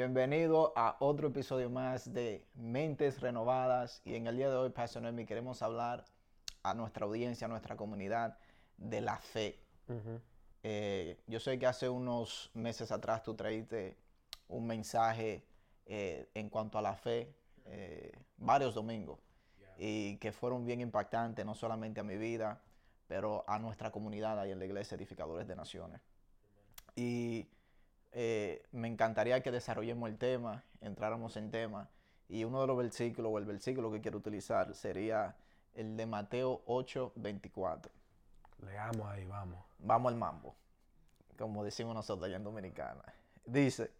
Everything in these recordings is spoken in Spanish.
Bienvenido a otro episodio más de Mentes Renovadas y en el día de hoy, Pastor Noemi, queremos hablar a nuestra audiencia, a nuestra comunidad de la fe. Eh, yo sé que hace unos meses atrás tú traíste un mensaje eh, en cuanto a la fe, eh, varios domingos, y que fueron bien impactantes, no solamente a mi vida, pero a nuestra comunidad ahí en la Iglesia Edificadores de Naciones. Y eh, me encantaría que desarrollemos el tema, entráramos en tema. Y uno de los versículos o el versículo que quiero utilizar sería el de Mateo 8, 24. Leamos ahí, vamos. Vamos al mambo, como decimos nosotros allá en Dominicana. Dice,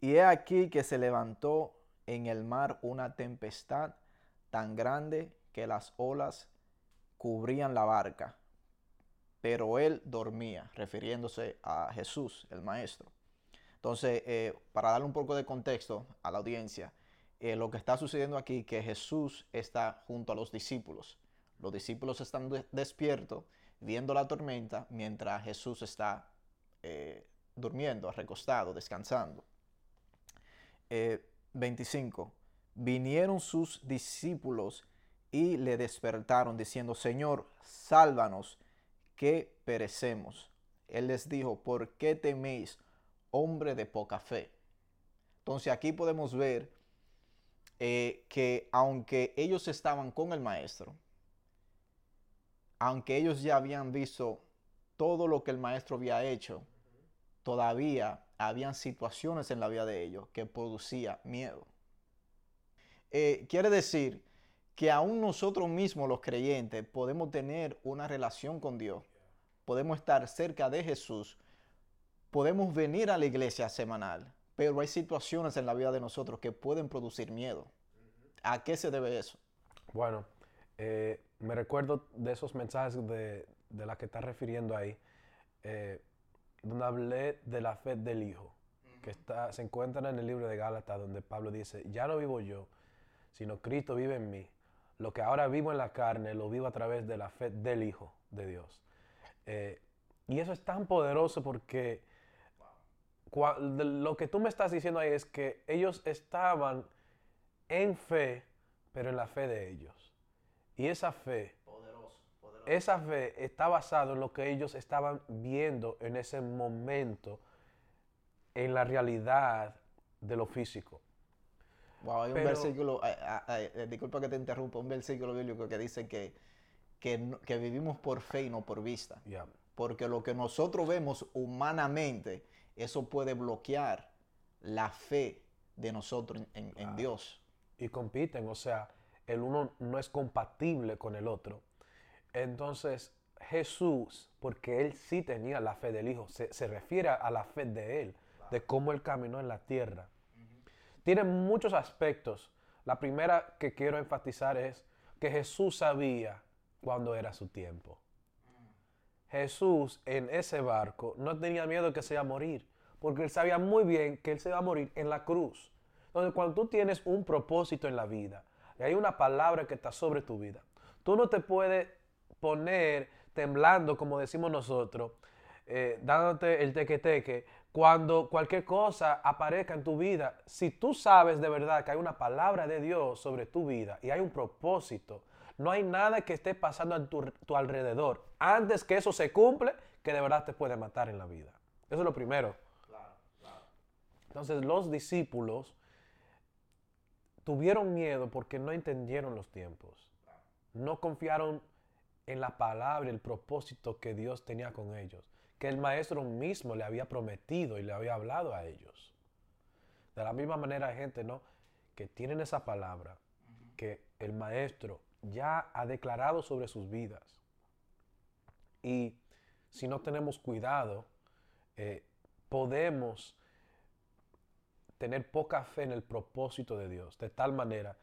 y he aquí que se levantó en el mar una tempestad tan grande que las olas cubrían la barca, pero él dormía, refiriéndose a Jesús, el Maestro. Entonces, eh, para darle un poco de contexto a la audiencia, eh, lo que está sucediendo aquí que Jesús está junto a los discípulos. Los discípulos están despiertos, viendo la tormenta, mientras Jesús está eh, durmiendo, recostado, descansando. 25. Vinieron sus discípulos y le despertaron diciendo, Señor, sálvanos, que perecemos. Él les dijo, ¿por qué teméis? Hombre de poca fe. Entonces aquí podemos ver eh, que aunque ellos estaban con el maestro, aunque ellos ya habían visto todo lo que el maestro había hecho, todavía habían situaciones en la vida de ellos que producía miedo. Eh, quiere decir que aún nosotros mismos los creyentes podemos tener una relación con Dios, podemos estar cerca de Jesús, podemos venir a la iglesia semanal, pero hay situaciones en la vida de nosotros que pueden producir miedo. ¿A qué se debe eso? Bueno, eh, me recuerdo de esos mensajes de, de la que estás refiriendo ahí, eh, donde hablé de la fe del Hijo, que está, se encuentra en el libro de Gálatas, donde Pablo dice, ya no vivo yo, sino Cristo vive en mí. Lo que ahora vivo en la carne, lo vivo a través de la fe del Hijo de Dios. Eh, y eso es tan poderoso porque lo que tú me estás diciendo ahí es que ellos estaban en fe, pero en la fe de ellos. Y esa fe, esa fe está basada en lo que ellos estaban viendo en ese momento, en la realidad de lo físico. Wow, hay un versículo, eh, disculpa que te interrumpa, un versículo bíblico que dice que, que, vivimos por fe y no por vista. Porque lo que nosotros vemos humanamente, eso puede bloquear la fe de nosotros en, Dios. Y compiten, o sea, el uno no es compatible con el otro. Entonces, Jesús, porque él sí tenía la fe del Hijo, se, refiere a la fe de él, de cómo él caminó en la tierra. Tiene muchos aspectos. La primera que quiero enfatizar es que Jesús sabía cuándo era su tiempo. Jesús en ese barco no tenía miedo que se iba a morir, porque él sabía muy bien que él se iba a morir en la cruz. Entonces, cuando tú tienes un propósito en la vida y hay una palabra que está sobre tu vida, tú no te puedes poner temblando, como decimos nosotros, eh, dándote el teque-teque, cuando cualquier cosa aparezca en tu vida. Si tú sabes de verdad que hay una palabra de Dios sobre tu vida y hay un propósito, no hay nada que esté pasando a tu, alrededor antes que eso se cumple que de verdad te puede matar en la vida. Eso es lo primero. Entonces los discípulos tuvieron miedo porque no entendieron los tiempos. No confiaron en la palabra, el propósito que Dios tenía con ellos, que el maestro mismo le había prometido y le había hablado a ellos. De la misma manera gente, ¿no? Que tienen esa palabra, que el maestro ya ha declarado sobre sus vidas. Y si no tenemos cuidado, eh, podemos tener poca fe en el propósito de Dios, de tal manera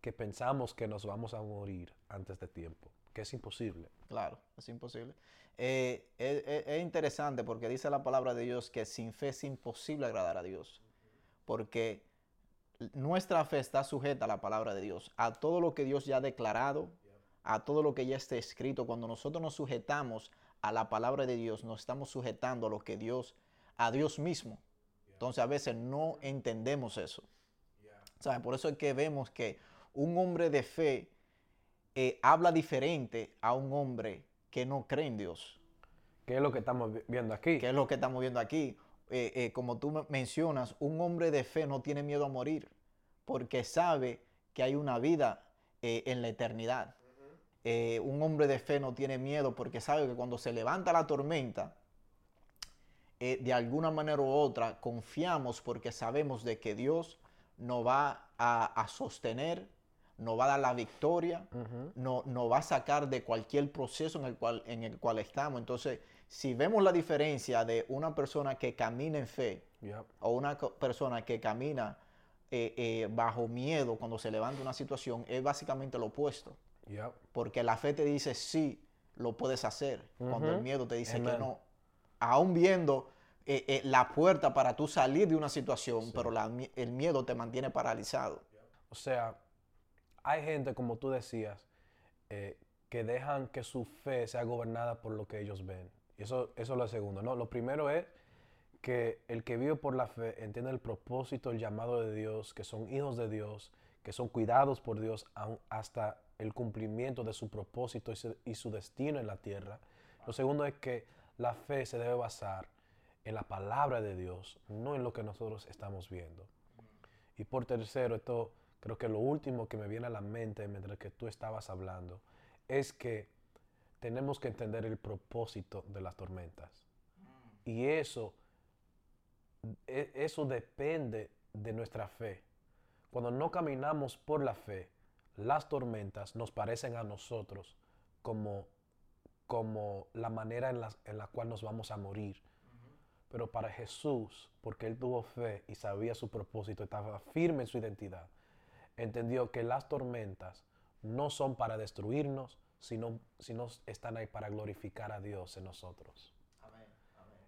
que pensamos que nos vamos a morir antes de tiempo, que es imposible. Claro, es imposible. Eh, es, interesante porque dice la palabra de Dios que sin fe es imposible agradar a Dios, porque nuestra fe está sujeta a la palabra de Dios, a todo lo que Dios ya ha declarado, a todo lo que ya está escrito. Cuando nosotros nos sujetamos a la palabra de Dios, nos estamos sujetando a lo que Dios, a Dios mismo. Entonces a veces no entendemos eso. ¿Saben? Por eso es que vemos que un hombre de fe eh, habla diferente a un hombre que no cree en Dios. ¿Qué es lo que estamos vi- viendo aquí? ¿Qué es lo que estamos viendo aquí? Eh, eh, como tú me- mencionas, un hombre de fe no tiene miedo a morir porque sabe que hay una vida eh, en la eternidad. Un hombre de fe no tiene miedo porque sabe que cuando se levanta la tormenta, de alguna manera u otra confiamos porque sabemos de que Dios nos va a, a sostener, nos va a dar la victoria, no- nos va a sacar de cualquier proceso en el, cual, en el cual estamos. Entonces, si vemos la diferencia de una persona que camina en fe Yep. o una persona que camina eh, eh, bajo miedo cuando se levanta una situación, es básicamente lo opuesto. Yep. Porque la fe te dice sí, lo puedes hacer, cuando el miedo te dice que no. Aún viendo eh, eh, la puerta para tú salir de una situación, pero la el miedo te mantiene paralizado. O sea, hay gente, como tú decías, eh, que dejan que su fe sea gobernada por lo que ellos ven. Y eso, eso es lo segundo, ¿no? Lo primero es que el que vive por la fe entiende el propósito, el llamado de Dios, que son hijos de Dios, que son cuidados por Dios hasta el cumplimiento de su propósito y su, y su destino en la tierra. Lo segundo es que la fe se debe basar en la palabra de Dios, no en lo que nosotros estamos viendo. Y por tercero, esto creo que lo último que me viene a la mente mientras que tú estabas hablando, es que tenemos que entender el propósito de las tormentas. Y eso, e- eso depende de nuestra fe. Cuando no caminamos por la fe, las tormentas nos parecen a nosotros como, como la manera en la, en la cual nos vamos a morir. Pero para Jesús, porque él tuvo fe y sabía su propósito, estaba firme en su identidad, entendió que las tormentas no son para destruirnos, sino, sino están ahí para glorificar a Dios en nosotros.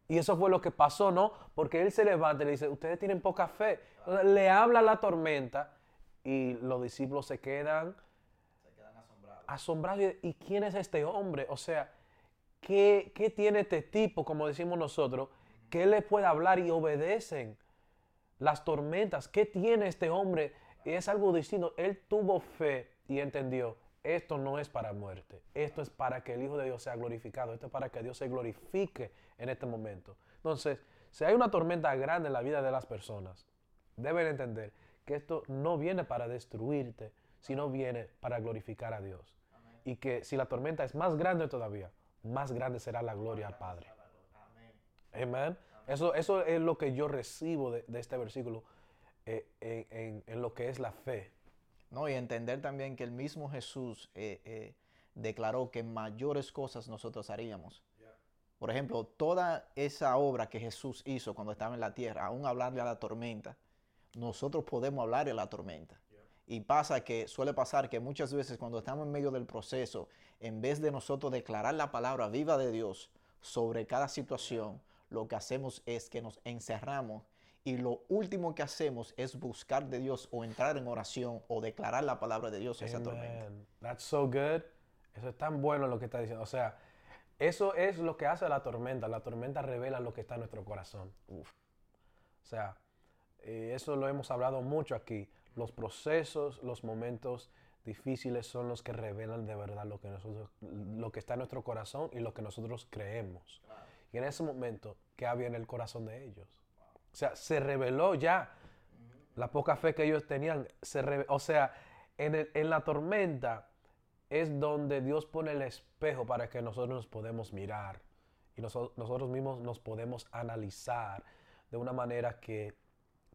Y eso fue lo que pasó, ¿no? Porque él se levanta y le dice, ustedes tienen poca fe. Entonces, le habla la tormenta y los discípulos se quedan asombrados. ¿Y quién es este hombre? O sea, ¿qué, qué tiene este tipo, como decimos nosotros, que él le puede hablar y obedecen las tormentas? ¿Qué tiene este hombre? Y es algo distinto. Él tuvo fe y entendió, esto no es para muerte, esto es para que el Hijo de Dios sea glorificado, esto es para que Dios se glorifique en este momento. Entonces, si hay una tormenta grande en la vida de las personas, deben entender que esto no viene para destruirte, sino viene para glorificar a Dios. Y que si la tormenta es más grande todavía, más grande será la gloria al Padre. Amén. Eso, eso es lo que yo recibo de, este versículo en, en- en lo que es la fe. ¿no? Y entender también que el mismo Jesús eh, eh, declaró que mayores cosas nosotros haríamos. Por ejemplo, toda esa obra que Jesús hizo cuando estaba en la tierra, aún hablarle a la tormenta, nosotros podemos hablarle a la tormenta. Y pasa que suele pasar que muchas veces cuando estamos en medio del proceso, en vez de nosotros declarar la palabra viva de Dios sobre cada situación, lo que hacemos es que nos encerramos y lo último que hacemos es buscar de Dios o entrar en oración o declarar la palabra de Dios a esa tormenta. That's so good. Eso es tan bueno lo que está diciendo. O sea, eso es lo que hace la tormenta. La tormenta revela lo que está en nuestro corazón. Uf. O sea, eh, eso lo hemos hablado mucho aquí. Los procesos, los momentos difíciles son los que revelan de verdad lo que, nosotros, lo que está en nuestro corazón y lo que nosotros creemos. Y en ese momento, ¿qué había en el corazón de ellos? O sea, se reveló ya la poca fe que ellos tenían. O sea, en, el- en la tormenta es donde Dios pone el espejo para que nosotros nos podemos mirar y noso- nosotros mismos nos podemos analizar de una manera que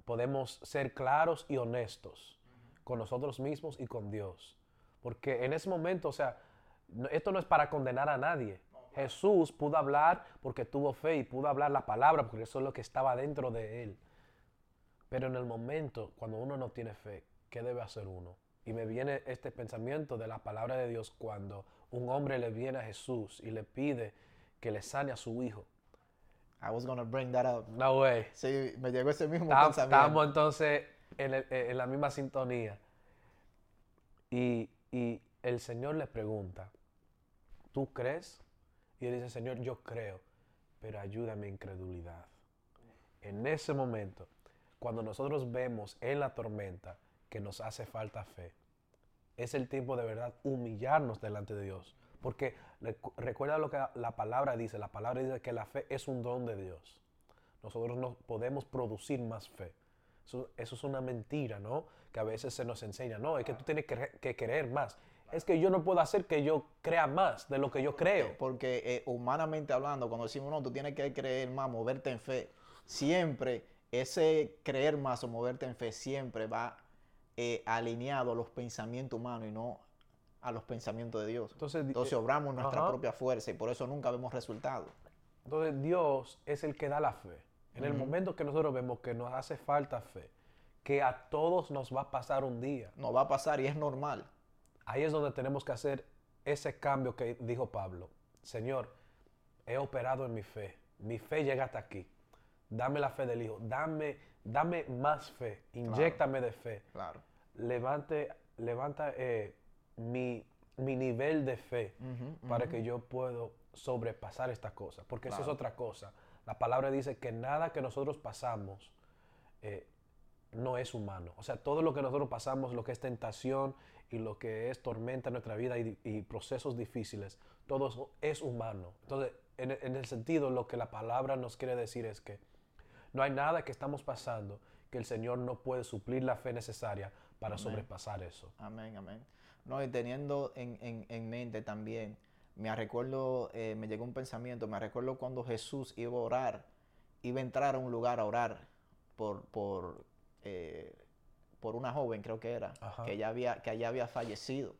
podemos ser claros y honestos con nosotros mismos y con Dios. Porque en ese momento, o sea, esto no es para condenar a nadie. Jesús pudo hablar porque tuvo fe y pudo hablar la palabra porque eso es lo que estaba dentro de él. Pero en el momento, cuando uno no tiene fe, ¿qué debe hacer uno? Y me viene este pensamiento de la palabra de Dios cuando un hombre le viene a Jesús y le pide que le sane a su hijo. I was gonna bring that up. No way. Sí, me llegó ese mismo pensamiento. Estamos entonces en, el- en la misma sintonía. Y, y el Señor le pregunta, ¿tú crees? Y él dice, Señor, yo creo, pero ayúdame incredulidad. en ese momento, cuando nosotros vemos en la tormenta que nos hace falta fe, es el tiempo de verdad humillarnos delante de Dios. Porque recuerda lo que la palabra dice, la palabra dice que la fe es un don de Dios. Nosotros no podemos producir más fe. Eso, es una mentira, ¿no? Que a veces se nos enseña, no, es que tú tienes que, que creer más. Es que yo no puedo hacer que yo crea más de lo que yo creo. Porque eh, humanamente hablando, cuando decimos, no, tú tienes que creer más, moverte en fe, siempre ese creer más o moverte en fe siempre va eh, alineado a los pensamientos humanos y no a los pensamientos de Dios. Entonces, Entonces eh, obramos nuestra propia fuerza y por eso nunca vemos resultados. Entonces Dios es el que da la fe. En el momento que nosotros vemos que nos hace falta fe, que a todos nos va a pasar un día. Nos va a pasar y es normal. Ahí es donde tenemos que hacer ese cambio que dijo Pablo. Señor, he operado en mi fe. Mi fe llega hasta aquí. Dame la fe del Hijo. Dame, dame más fe. Inyéctame de fe. Claro. Levante, levanta eh, mi, nivel de fe para que yo pueda sobrepasar esta cosa. Porque eso es otra cosa. La palabra dice que nada que nosotros pasamos eh, no es humano. O sea, todo lo que nosotros pasamos, lo que es tentación y lo que es tormenta en nuestra vida y, procesos difíciles, todo eso es humano. Entonces, en, en, el sentido, lo que la palabra nos quiere decir es que no hay nada que estamos pasando que el Señor no puede suplir la fe necesaria para sobrepasar eso. Amén, amén. No, y teniendo en, en mente también me recuerdo, eh, me llegó un pensamiento, me recuerdo cuando Jesús iba a orar, iba a entrar a un lugar a orar por, por, eh, por una joven, creo que era, que ya, había, que ya había fallecido.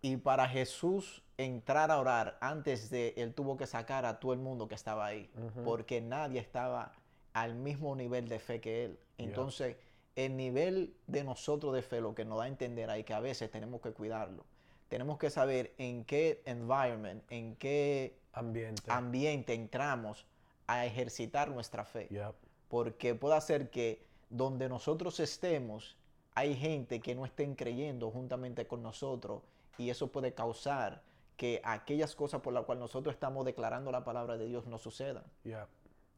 Y para Jesús entrar a orar, antes de él tuvo que sacar a todo el mundo que estaba ahí, porque nadie estaba al mismo nivel de fe que él. Entonces, el nivel de nosotros de fe, lo que nos da a entender ahí, que a veces tenemos que cuidarlo tenemos que saber en qué environment, en qué ambiente, ambiente entramos a ejercitar nuestra fe. Porque puede ser que donde nosotros estemos, hay gente que no estén creyendo juntamente con nosotros y eso puede causar que aquellas cosas por las cuales nosotros estamos declarando la palabra de Dios no sucedan.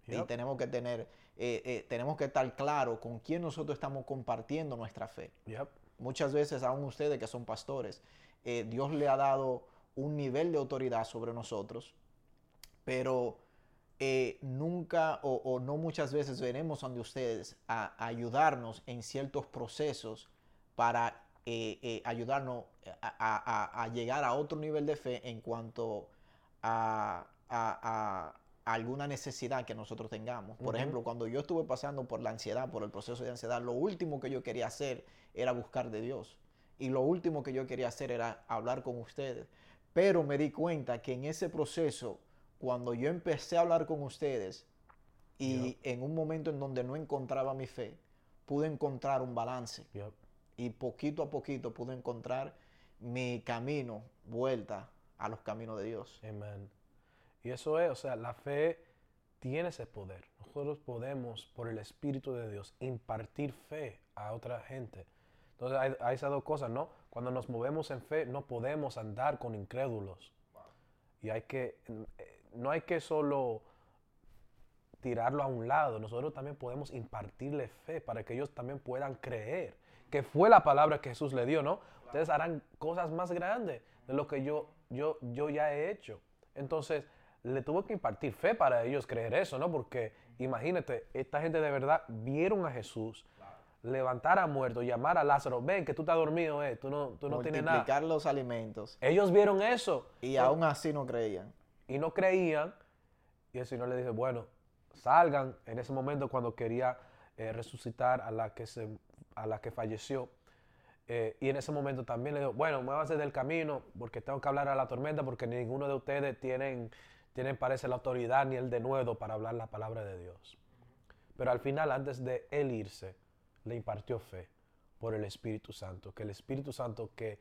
Y tenemos que tener, eh, eh, tenemos que estar claro con quién nosotros estamos compartiendo nuestra fe. Muchas veces, aún ustedes que son pastores, eh, Dios le ha dado un nivel de autoridad sobre nosotros, pero eh, nunca o, no muchas veces veremos ante ustedes a, ayudarnos en ciertos procesos para eh, ayudarnos a, llegar a otro nivel de fe en cuanto a, alguna necesidad que nosotros tengamos. Por ejemplo, cuando yo estuve pasando por la ansiedad, por el proceso de ansiedad, lo último que yo quería hacer era buscar de Dios y lo último que yo quería hacer era hablar con ustedes. Pero me di cuenta que en ese proceso, cuando yo empecé a hablar con ustedes y en un momento en donde no encontraba mi fe, pude encontrar un balance. Y poquito a poquito pude encontrar mi camino, vuelta a los caminos de Dios. Amén. Y eso es, o sea, la fe tiene ese poder. Nosotros podemos, por el Espíritu de Dios, impartir fe a otra gente. Entonces hay, esas dos cosas, ¿no? Cuando nos movemos en fe, no podemos andar con incrédulos. Y hay que, no hay que solo tirarlo a un lado, nosotros también podemos impartirle fe para que ellos también puedan creer, que fue la palabra que Jesús le dio, ¿no? Ustedes harán cosas más grandes de lo que yo, yo, yo ya he hecho. Entonces, le tuvo que impartir fe para ellos creer eso, ¿no? Porque imagínate, esta gente de verdad vieron a Jesús, levantar a muerto, llamar a Lázaro, ven que tú estás dormido, eh, tú no, tú no tienes nada. Multiplicar los alimentos. Ellos vieron eso. Y aún así no creían. Y no creían. Y el Señor le dice, bueno, salgan en ese momento cuando quería eh, resucitar a la que, se, a que falleció. Eh, y en ese momento también le dijo, bueno, muévase del camino porque tengo que hablar a la tormenta porque ninguno de ustedes tienen, tienen parece la autoridad ni el denuedo para hablar la palabra de Dios. Pero al final, antes de él irse, le impartió fe por el Espíritu Santo, que el Espíritu Santo que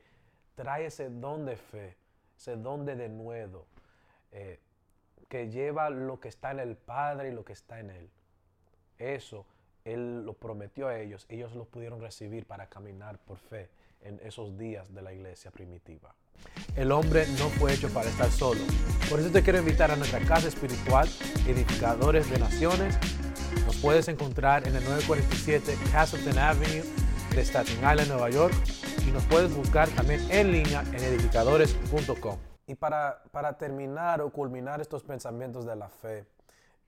trae ese don de fe, ese don de denuedo, eh, que lleva lo que está en el Padre y lo que está en Él. Eso Él lo prometió a ellos, ellos lo pudieron recibir para caminar por fe en esos días de la iglesia primitiva. El hombre no fue hecho para estar solo. Por eso te quiero invitar a nuestra casa espiritual, edificadores de naciones puedes encontrar en el 947 Castleton Avenue de Staten Island, Nueva York. Y nos puedes buscar también en línea en edificadores.com. Y para, para terminar o culminar estos pensamientos de la fe,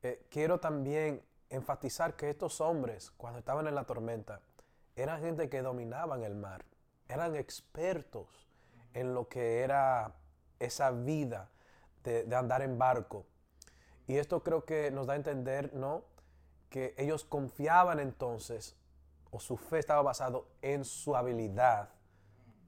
eh, quiero también enfatizar que estos hombres, cuando estaban en la tormenta, eran gente que dominaban el mar, eran expertos en lo que era esa vida de, de andar en barco. Y esto creo que nos da a entender, ¿no? Que ellos confiaban entonces, o su fe estaba basado en su habilidad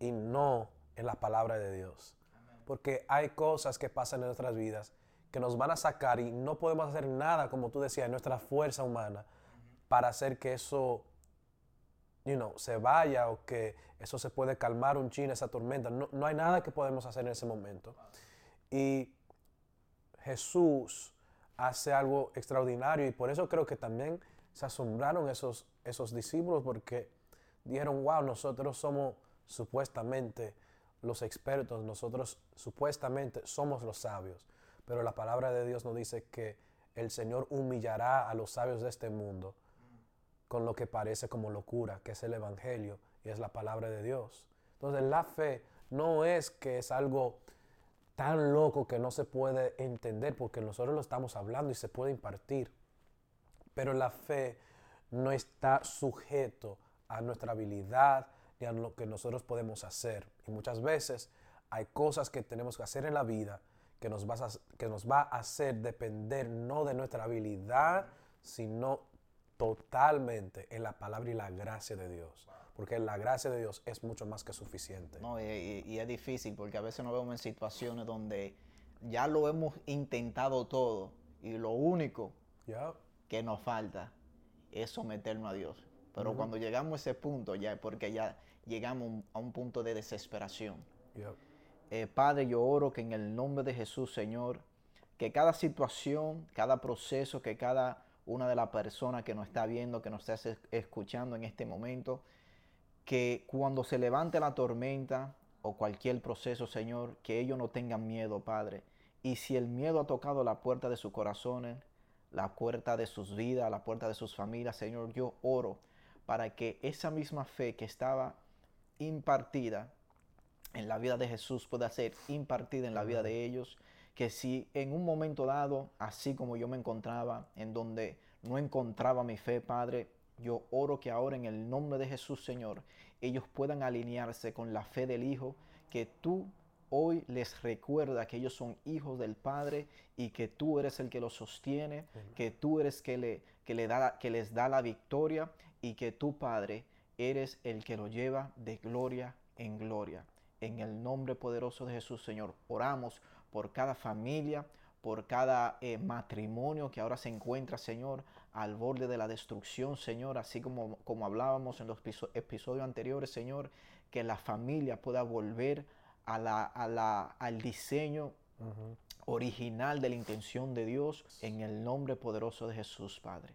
y no en la palabra de Dios. Porque hay cosas que pasan en nuestras vidas que nos van a sacar y no podemos hacer nada, como tú decías, en nuestra fuerza humana para hacer que eso you know, se vaya o que eso se puede calmar un chin, esa tormenta. No, no hay nada que podemos hacer en ese momento. Y Jesús hace algo extraordinario y por eso creo que también se asombraron esos, esos discípulos porque dijeron, wow, nosotros somos supuestamente los expertos, nosotros supuestamente somos los sabios. Pero la palabra de Dios nos dice que el Señor humillará a los sabios de este mundo con lo que parece como locura, que es el Evangelio y es la palabra de Dios. Entonces la fe no es que es algo tan loco que no se puede entender porque nosotros lo estamos hablando y se puede impartir. Pero la fe no está sujeto a nuestra habilidad ni a lo que nosotros podemos hacer. Y muchas veces hay cosas que tenemos que hacer en la vida que nos, va a, que nos va a hacer depender no de nuestra habilidad, sino totalmente en la palabra y la gracia de Dios. Porque la gracia de Dios es mucho más que suficiente. No, y, es difícil porque a veces nos vemos en situaciones donde ya lo hemos intentado todo y lo único que nos falta es someternos a Dios. Pero cuando llegamos a ese punto, ya porque ya llegamos a un punto de desesperación. Eh, Padre, yo oro que en el nombre de Jesús, Señor, que cada situación, cada proceso, que cada una de las personas que nos está viendo, que nos está escuchando en este momento, que cuando se levante la tormenta o cualquier proceso, Señor, que ellos no tengan miedo, Padre. Y si el miedo ha tocado la puerta de sus corazones, la puerta de sus vidas, la puerta de sus familias, Señor, yo oro para que esa misma fe que estaba impartida en la vida de Jesús pueda ser impartida en la vida de ellos. Que si en un momento dado, así como yo me encontraba, en donde no encontraba mi fe, Padre, yo oro que ahora en el nombre de Jesús, Señor, ellos puedan alinearse con la fe del Hijo, que tú hoy les recuerda que ellos son hijos del Padre y que tú eres el que los sostiene, que tú eres que, le, que, le da, que les da la victoria y que tú, Padre, eres el que lo lleva de gloria en gloria. En el nombre poderoso de Jesús, Señor, oramos por cada familia, por cada eh, matrimonio que ahora se encuentra, Señor, al borde de la destrucción, Señor, así como, como hablábamos en los episodios anteriores, Señor, que la familia pueda volver a la, al diseño original de la intención de Dios, en el nombre poderoso de Jesús, Padre.